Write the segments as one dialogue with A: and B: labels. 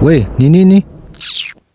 A: 喂你你你。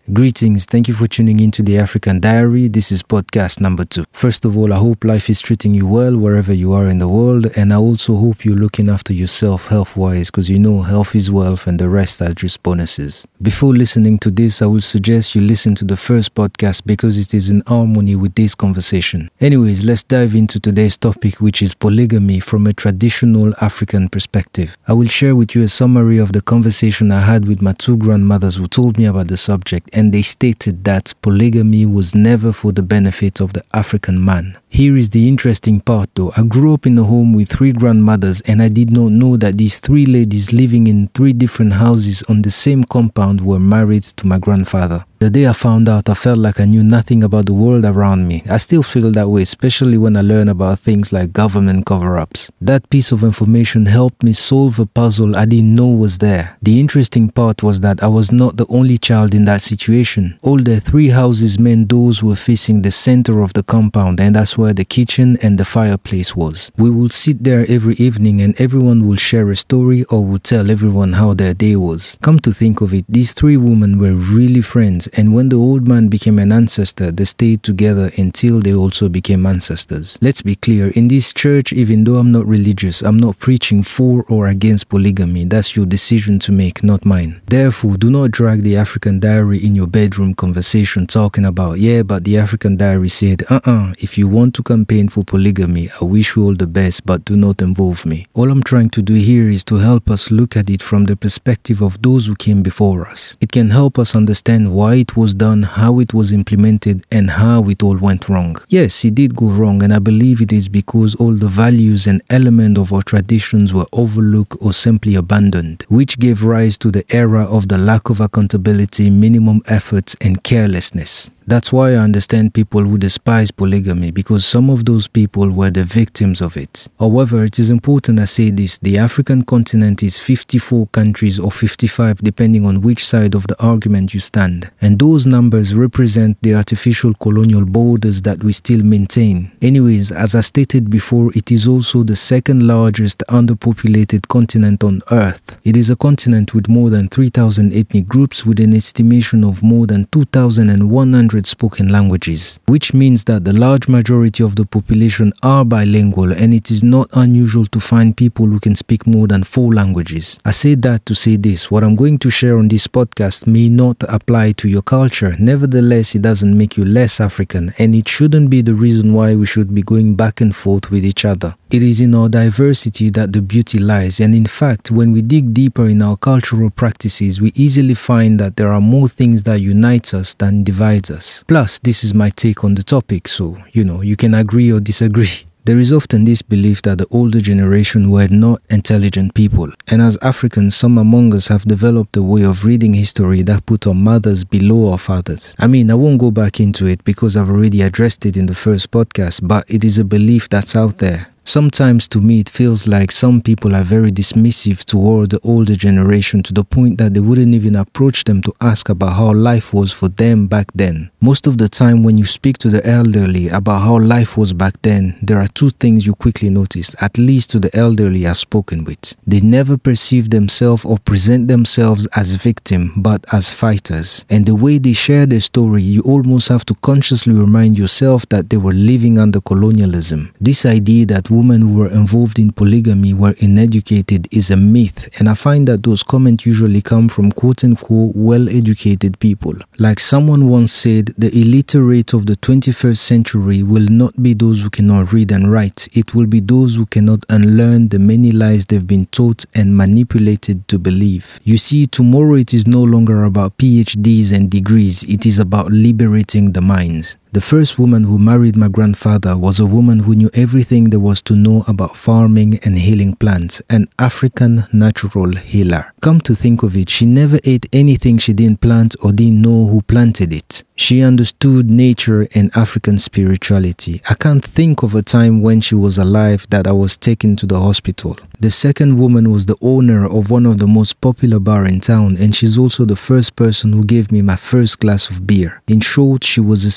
A: Greetings. Thank you for tuning into the African Diary. This is podcast number two. First of all, I hope life is treating you well wherever you are in the world. And I also hope you're looking after yourself health wise because you know health is wealth and the rest are just bonuses. Before listening to this, I would suggest you listen to the first podcast because it is in harmony with this conversation. Anyways, let's dive into today's topic, which is polygamy from a traditional African perspective. I will share with you a summary of the conversation I had with my two grandmothers who told me about the subject and they stated that polygamy was never for the benefit of the African man. Here is the interesting part though. I grew up in a home with three grandmothers and I did not know that these three ladies living in three different houses on the same compound were married to my grandfather. The day I found out, I felt like I knew nothing about the world around me. I still feel that way, especially when I learn about things like government cover ups. That piece of information helped me solve a puzzle I didn't know was there. The interesting part was that I was not the only child in that situation. All the three houses main doors were facing the center of the compound, and that's where the kitchen and the fireplace was. We would sit there every evening and everyone would share a story or would tell everyone how their day was. Come to think of it, these three women were really friends and when the old man became an ancestor, they stayed together until they also became ancestors. Let's be clear, in this church, even though I'm not religious, I'm not preaching for or against polygamy. That's your decision to make, not mine. Therefore, do not drag the African diary in your bedroom conversation talking about, yeah, but the African diary said, uh uh, if you want to campaign for polygamy, I wish you all the best, but do not involve me. All I'm trying to do here is to help us look at it from the perspective of those who came before us. It can help us understand why it was done, how it was implemented, and how it all went wrong. Yes, it did go wrong, and I believe it is because all the values and elements of our traditions were overlooked or simply abandoned, which gave rise to the era of the lack of accountability, minimum efforts, and carelessness. That's why I understand people who despise polygamy because some of those people were the victims of it. However, it is important I say this the African continent is 54 countries or 55 depending on which side of the argument you stand, and those numbers represent the artificial colonial borders that we still maintain. Anyways, as I stated before, it is also the second largest underpopulated continent on Earth. It is a continent with more than 3,000 ethnic groups with an estimation of more than 2,100 spoken languages, which means that the large majority of the population are bilingual and it is not unusual to find people who can speak more than four languages. I say that to say this what I'm going to share on this podcast may not apply to your culture, nevertheless, it doesn't make you less African and it shouldn't be the reason why we should be going back and forth with each other. It is in our diversity that the beauty lies, and in fact, when we dig deeper in our cultural practices, we easily find that there are more things that unite us than divides us. Plus, this is my take on the topic, so you know, you can agree or disagree. There is often this belief that the older generation were not intelligent people, and as Africans, some among us have developed a way of reading history that put our mothers below our fathers. I mean, I won't go back into it because I've already addressed it in the first podcast, but it is a belief that's out there. Sometimes to me, it feels like some people are very dismissive toward the older generation to the point that they wouldn't even approach them to ask about how life was for them back then. Most of the time, when you speak to the elderly about how life was back then, there are two things you quickly notice, at least to the elderly I've spoken with. They never perceive themselves or present themselves as victim, but as fighters. And the way they share their story, you almost have to consciously remind yourself that they were living under colonialism. This idea that women who were involved in polygamy were uneducated is a myth, and I find that those comments usually come from quote unquote well educated people. Like someone once said, the illiterate of the 21st century will not be those who cannot read and write, it will be those who cannot unlearn the many lies they've been taught and manipulated to believe. You see, tomorrow it is no longer about PhDs and degrees, it is about liberating the minds. The first woman who married my grandfather was a woman who knew everything there was to know about farming and healing plants, an African natural healer. Come to think of it, she never ate anything she didn't plant or didn't know who planted it. She understood nature and African spirituality. I can't think of a time when she was alive that I was taken to the hospital. The second woman was the owner of one of the most popular bar in town and she's also the first person who gave me my first glass of beer. In short, she was a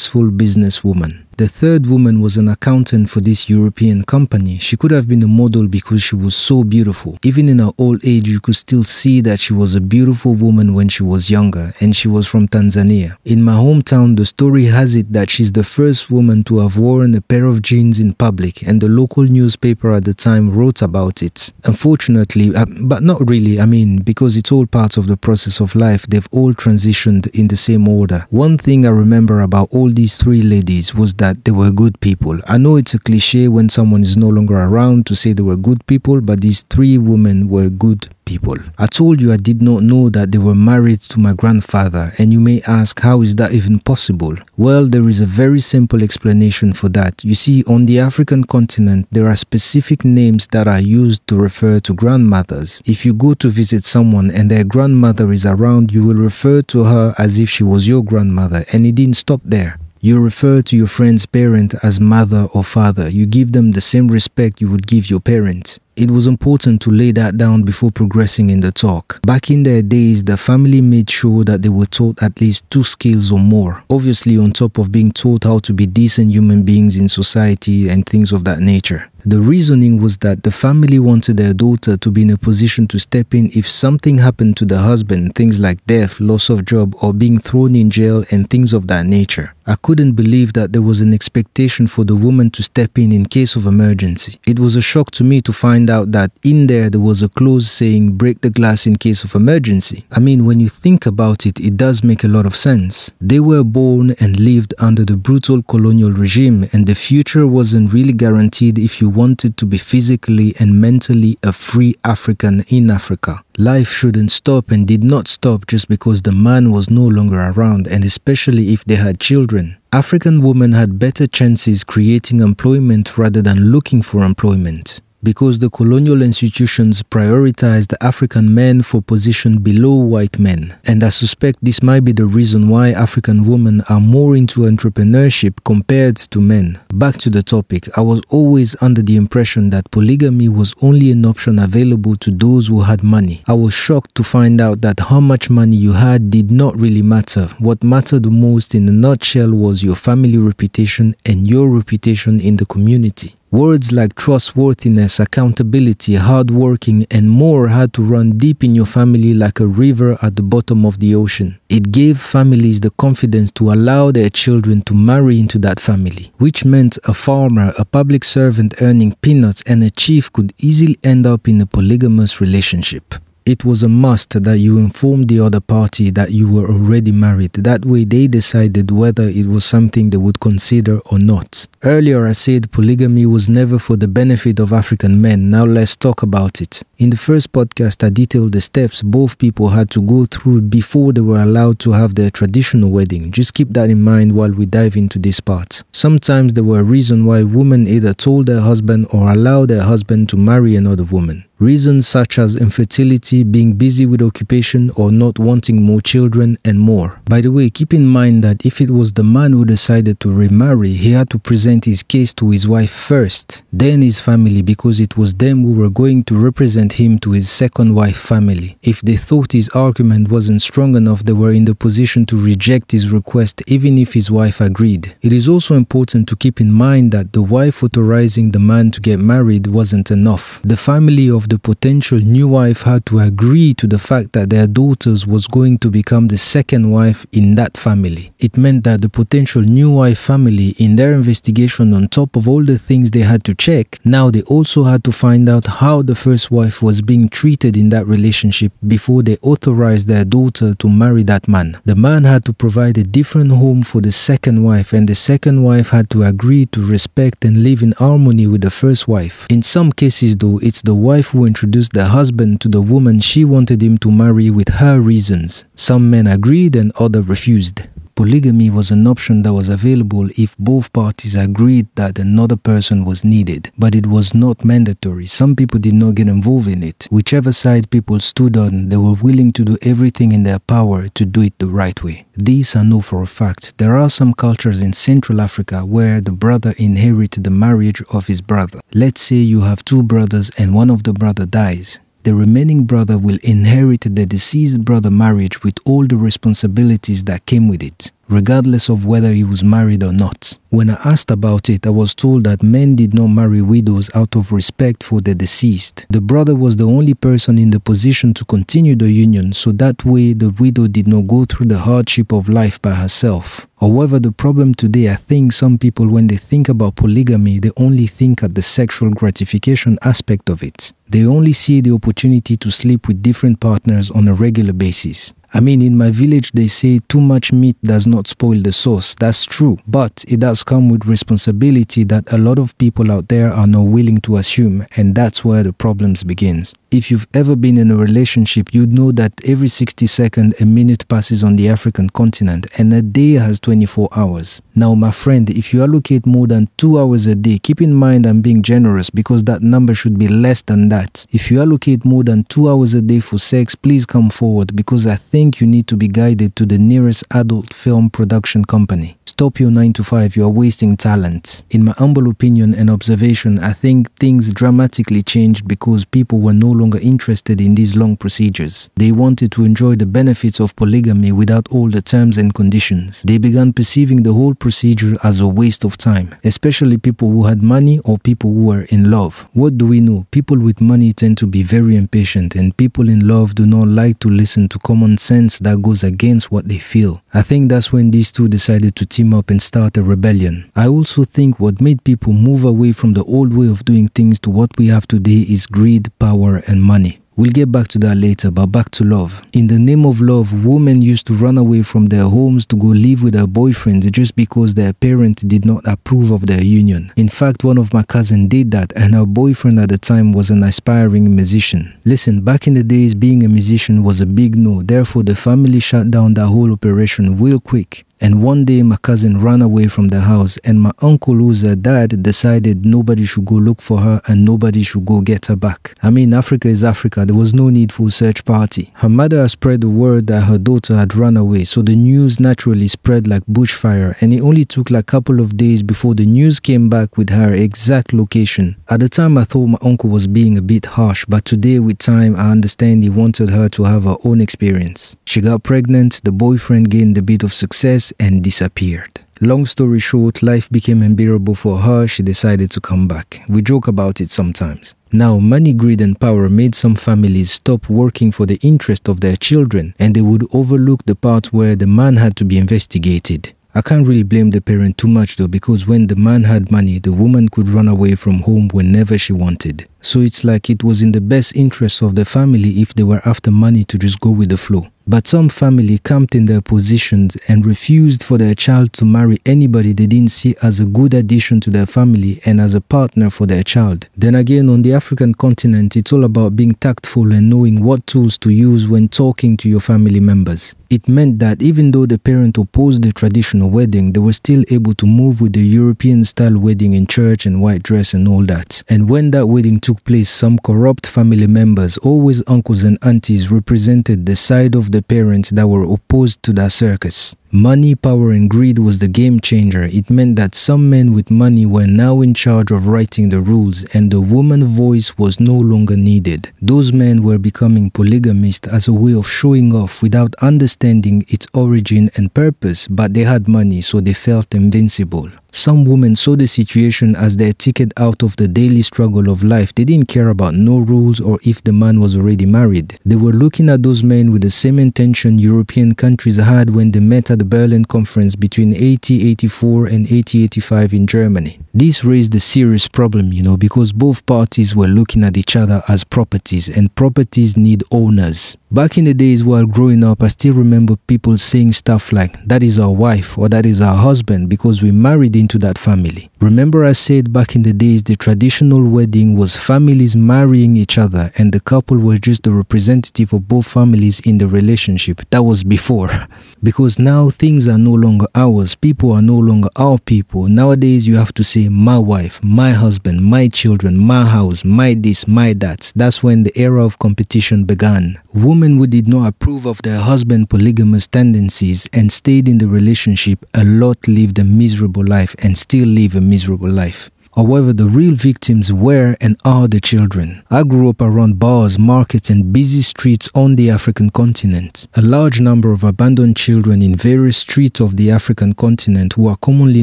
A: successful businesswoman. The third woman was an accountant for this European company. She could have been a model because she was so beautiful. Even in her old age, you could still see that she was a beautiful woman when she was younger, and she was from Tanzania. In my hometown, the story has it that she's the first woman to have worn a pair of jeans in public, and the local newspaper at the time wrote about it. Unfortunately, uh, but not really, I mean, because it's all part of the process of life, they've all transitioned in the same order. One thing I remember about all these three ladies was that that they were good people. I know it's a cliche when someone is no longer around to say they were good people, but these three women were good people. I told you I did not know that they were married to my grandfather, and you may ask, how is that even possible? Well, there is a very simple explanation for that. You see, on the African continent, there are specific names that are used to refer to grandmothers. If you go to visit someone and their grandmother is around, you will refer to her as if she was your grandmother, and it didn't stop there. You refer to your friend's parent as mother or father. You give them the same respect you would give your parents. It was important to lay that down before progressing in the talk. Back in their days, the family made sure that they were taught at least two skills or more, obviously, on top of being taught how to be decent human beings in society and things of that nature. The reasoning was that the family wanted their daughter to be in a position to step in if something happened to the husband, things like death, loss of job, or being thrown in jail, and things of that nature. I couldn't believe that there was an expectation for the woman to step in in case of emergency. It was a shock to me to find out that in there there was a clause saying break the glass in case of emergency. I mean, when you think about it, it does make a lot of sense. They were born and lived under the brutal colonial regime, and the future wasn't really guaranteed if you wanted to be physically and mentally a free African in Africa. Life shouldn't stop and did not stop just because the man was no longer around, and especially if they had children. African women had better chances creating employment rather than looking for employment because the colonial institutions prioritized African men for position below white men. And I suspect this might be the reason why African women are more into entrepreneurship compared to men. Back to the topic, I was always under the impression that polygamy was only an option available to those who had money. I was shocked to find out that how much money you had did not really matter. What mattered most in a nutshell was your family reputation and your reputation in the community. Words like trustworthiness, accountability, hardworking, and more had to run deep in your family like a river at the bottom of the ocean. It gave families the confidence to allow their children to marry into that family, which meant a farmer, a public servant earning peanuts, and a chief could easily end up in a polygamous relationship it was a must that you inform the other party that you were already married. That way they decided whether it was something they would consider or not. Earlier I said polygamy was never for the benefit of African men. Now let's talk about it. In the first podcast I detailed the steps both people had to go through before they were allowed to have their traditional wedding. Just keep that in mind while we dive into this part. Sometimes there were reasons why women either told their husband or allowed their husband to marry another woman. Reasons such as infertility, being busy with occupation, or not wanting more children, and more. By the way, keep in mind that if it was the man who decided to remarry, he had to present his case to his wife first, then his family, because it was them who were going to represent him to his second wife family. If they thought his argument wasn't strong enough, they were in the position to reject his request even if his wife agreed. It is also important to keep in mind that the wife authorizing the man to get married wasn't enough. The family of the potential new wife had to agree to the fact that their daughters was going to become the second wife in that family. It meant that the potential new wife family, in their investigation, on top of all the things they had to check, now they also had to find out how the first wife was being treated in that relationship before they authorized their daughter to marry that man. The man had to provide a different home for the second wife, and the second wife had to agree to respect and live in harmony with the first wife. In some cases, though, it's the wife who introduced the husband to the woman she wanted him to marry with her reasons. Some men agreed and others refused. Polygamy was an option that was available if both parties agreed that another person was needed, but it was not mandatory. Some people did not get involved in it. Whichever side people stood on, they were willing to do everything in their power to do it the right way. These I know for a fact. There are some cultures in Central Africa where the brother inherits the marriage of his brother. Let's say you have two brothers and one of the brother dies the remaining brother will inherit the deceased brother marriage with all the responsibilities that came with it, regardless of whether he was married or not. When I asked about it, I was told that men did not marry widows out of respect for the deceased. The brother was the only person in the position to continue the union, so that way the widow did not go through the hardship of life by herself. However, the problem today, I think some people, when they think about polygamy, they only think at the sexual gratification aspect of it. They only see the opportunity to sleep with different partners on a regular basis. I mean, in my village, they say too much meat does not spoil the sauce. That's true. But it does come with responsibility that a lot of people out there are not willing to assume. And that's where the problems begins. If you've ever been in a relationship, you'd know that every 60 seconds a minute passes on the African continent and a day has 24 hours. Now, my friend, if you allocate more than two hours a day, keep in mind I'm being generous because that number should be less than that. If you allocate more than two hours a day for sex, please come forward because I think you need to be guided to the nearest adult film production company. Stop your 9 to 5, you are wasting talent. In my humble opinion and observation, I think things dramatically changed because people were no longer interested in these long procedures. They wanted to enjoy the benefits of polygamy without all the terms and conditions. They began perceiving the whole procedure as a waste of time, especially people who had money or people who were in love. What do we know? People with money tend to be very impatient and people in love do not like to listen to common sense that goes against what they feel. I think that's when these two decided to team up and start a rebellion. I also think what made people move away from the old way of doing things to what we have today is greed, power, and money. We'll get back to that later, but back to love. In the name of love, women used to run away from their homes to go live with their boyfriends just because their parents did not approve of their union. In fact, one of my cousins did that, and her boyfriend at the time was an aspiring musician. Listen, back in the days, being a musician was a big no, therefore, the family shut down that whole operation real quick. And one day my cousin ran away from the house and my uncle who's her dad decided nobody should go look for her and nobody should go get her back. I mean Africa is Africa, there was no need for a search party. Her mother spread the word that her daughter had run away so the news naturally spread like bushfire and it only took like a couple of days before the news came back with her exact location. At the time I thought my uncle was being a bit harsh but today with time I understand he wanted her to have her own experience. She got pregnant, the boyfriend gained a bit of success and disappeared. Long story short, life became unbearable for her. She decided to come back. We joke about it sometimes. Now, money, greed, and power made some families stop working for the interest of their children and they would overlook the part where the man had to be investigated. I can't really blame the parent too much though because when the man had money, the woman could run away from home whenever she wanted. So it's like it was in the best interest of the family if they were after money to just go with the flow. But some family camped in their positions and refused for their child to marry anybody they didn't see as a good addition to their family and as a partner for their child. Then again, on the African continent, it's all about being tactful and knowing what tools to use when talking to your family members. It meant that even though the parent opposed the traditional wedding, they were still able to move with the European style wedding in church and white dress and all that. And when that wedding took place, some corrupt family members, always uncles and aunties, represented the side of the parents that were opposed to that circus. Money, power, and greed was the game changer. It meant that some men with money were now in charge of writing the rules, and the woman voice was no longer needed. Those men were becoming polygamists as a way of showing off without understanding its origin and purpose, but they had money, so they felt invincible. Some women saw the situation as their ticket out of the daily struggle of life. They didn't care about no rules or if the man was already married. They were looking at those men with the same intention European countries had when they met at the Berlin Conference between 1884 and 1885 in Germany. This raised a serious problem, you know, because both parties were looking at each other as properties and properties need owners. Back in the days while growing up, I still remember people saying stuff like, that is our wife or that is our husband because we married into that family. Remember I said back in the days the traditional wedding was families marrying each other and the couple were just the representative of both families in the relationship. That was before. Because now things are no longer ours. People are no longer our people. Nowadays you have to say my wife, my husband, my children, my house, my this, my that. That's when the era of competition began. Women who did not approve of their husband's polygamous tendencies and stayed in the relationship a lot lived a miserable life and still live a miserable life. However, the real victims were and are the children. I grew up around bars, markets, and busy streets on the African continent. A large number of abandoned children in various streets of the African continent, who are commonly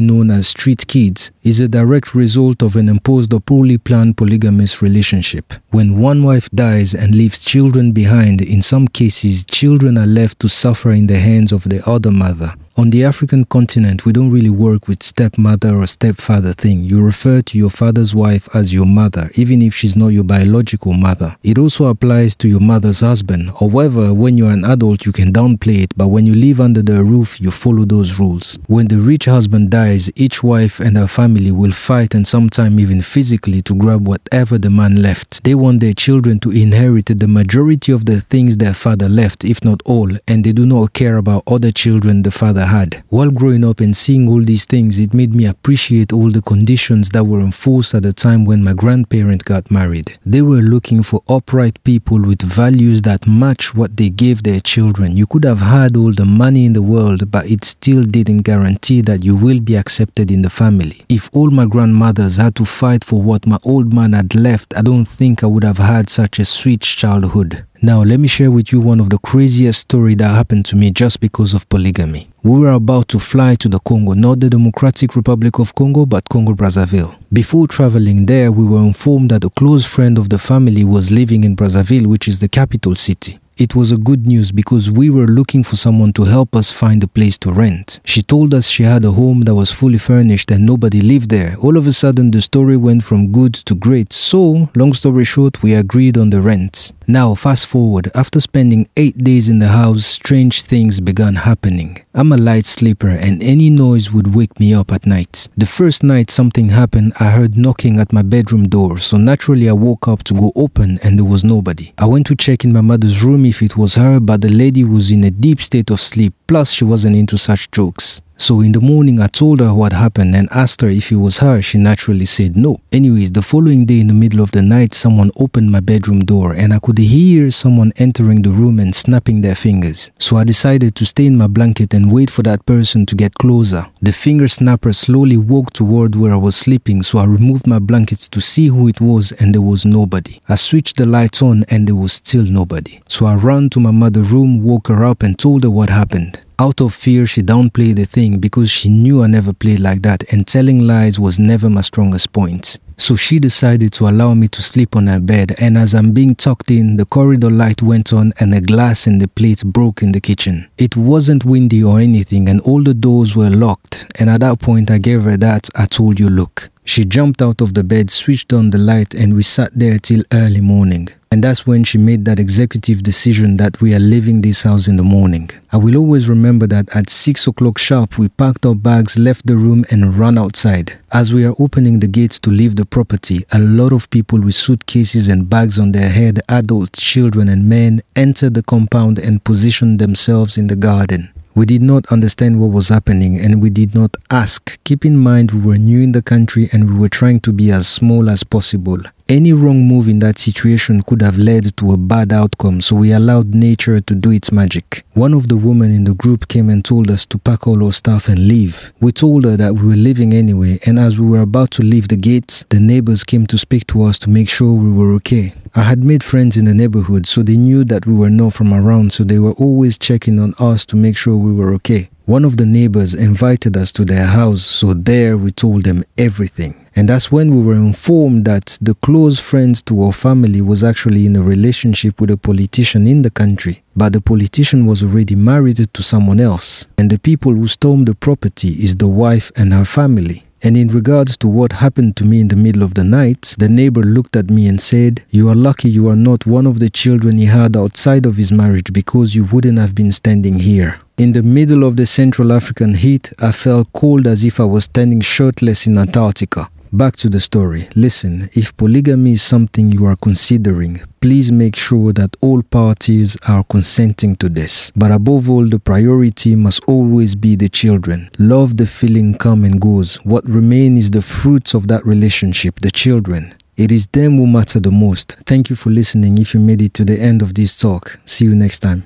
A: known as street kids, is a direct result of an imposed or poorly planned polygamous relationship. When one wife dies and leaves children behind, in some cases, children are left to suffer in the hands of the other mother. On the African continent, we don't really work with stepmother or stepfather thing. You refer to your father's wife as your mother, even if she's not your biological mother. It also applies to your mother's husband. However, when you're an adult, you can downplay it, but when you live under the roof, you follow those rules. When the rich husband dies, each wife and her family will fight and sometimes even physically to grab whatever the man left. They want their children to inherit the majority of the things their father left, if not all, and they do not care about other children the father had. While growing up and seeing all these things, it made me appreciate all the conditions that were enforced at the time when my grandparents got married. They were looking for upright people with values that match what they gave their children. You could have had all the money in the world, but it still didn't guarantee that you will be accepted in the family. If all my grandmothers had to fight for what my old man had left, I don't think I would have had such a sweet childhood. Now, let me share with you one of the craziest story that happened to me just because of polygamy. We were about to fly to the Congo, not the Democratic Republic of Congo, but Congo Brazzaville. Before traveling there, we were informed that a close friend of the family was living in Brazzaville, which is the capital city. It was a good news because we were looking for someone to help us find a place to rent. She told us she had a home that was fully furnished and nobody lived there. All of a sudden, the story went from good to great. So, long story short, we agreed on the rent. Now, fast forward, after spending 8 days in the house, strange things began happening. I'm a light sleeper and any noise would wake me up at night. The first night something happened, I heard knocking at my bedroom door, so naturally I woke up to go open and there was nobody. I went to check in my mother's room if it was her, but the lady was in a deep state of sleep, plus she wasn't into such jokes. So in the morning, I told her what happened and asked her if it was her. She naturally said no. Anyways, the following day in the middle of the night, someone opened my bedroom door and I could hear someone entering the room and snapping their fingers. So I decided to stay in my blanket and wait for that person to get closer. The finger snapper slowly walked toward where I was sleeping, so I removed my blankets to see who it was and there was nobody. I switched the lights on and there was still nobody. So I ran to my mother's room, woke her up and told her what happened. Out of fear, she downplayed the thing because she knew I never played like that and telling lies was never my strongest point. So she decided to allow me to sleep on her bed and as I'm being tucked in, the corridor light went on and a glass in the plate broke in the kitchen. It wasn't windy or anything and all the doors were locked and at that point I gave her that I told you look. She jumped out of the bed, switched on the light and we sat there till early morning. And that's when she made that executive decision that we are leaving this house in the morning. I will always remember that at 6 o'clock sharp, we packed our bags, left the room, and ran outside. As we are opening the gates to leave the property, a lot of people with suitcases and bags on their head, adults, children, and men, entered the compound and positioned themselves in the garden. We did not understand what was happening and we did not ask. Keep in mind, we were new in the country and we were trying to be as small as possible. Any wrong move in that situation could have led to a bad outcome, so we allowed nature to do its magic. One of the women in the group came and told us to pack all our stuff and leave. We told her that we were leaving anyway, and as we were about to leave the gates, the neighbors came to speak to us to make sure we were okay. I had made friends in the neighborhood, so they knew that we were not from around, so they were always checking on us to make sure we were okay. One of the neighbors invited us to their house, so there we told them everything. And that's when we were informed that the close friends to our family was actually in a relationship with a politician in the country. But the politician was already married to someone else. And the people who stormed the property is the wife and her family. And in regards to what happened to me in the middle of the night, the neighbor looked at me and said, You are lucky you are not one of the children he had outside of his marriage because you wouldn't have been standing here. In the middle of the Central African heat, I felt cold as if I was standing shirtless in Antarctica. Back to the story. Listen, if polygamy is something you are considering, please make sure that all parties are consenting to this. But above all, the priority must always be the children. Love the feeling come and goes. What remains is the fruits of that relationship, the children. It is them who matter the most. Thank you for listening if you made it to the end of this talk. See you next time.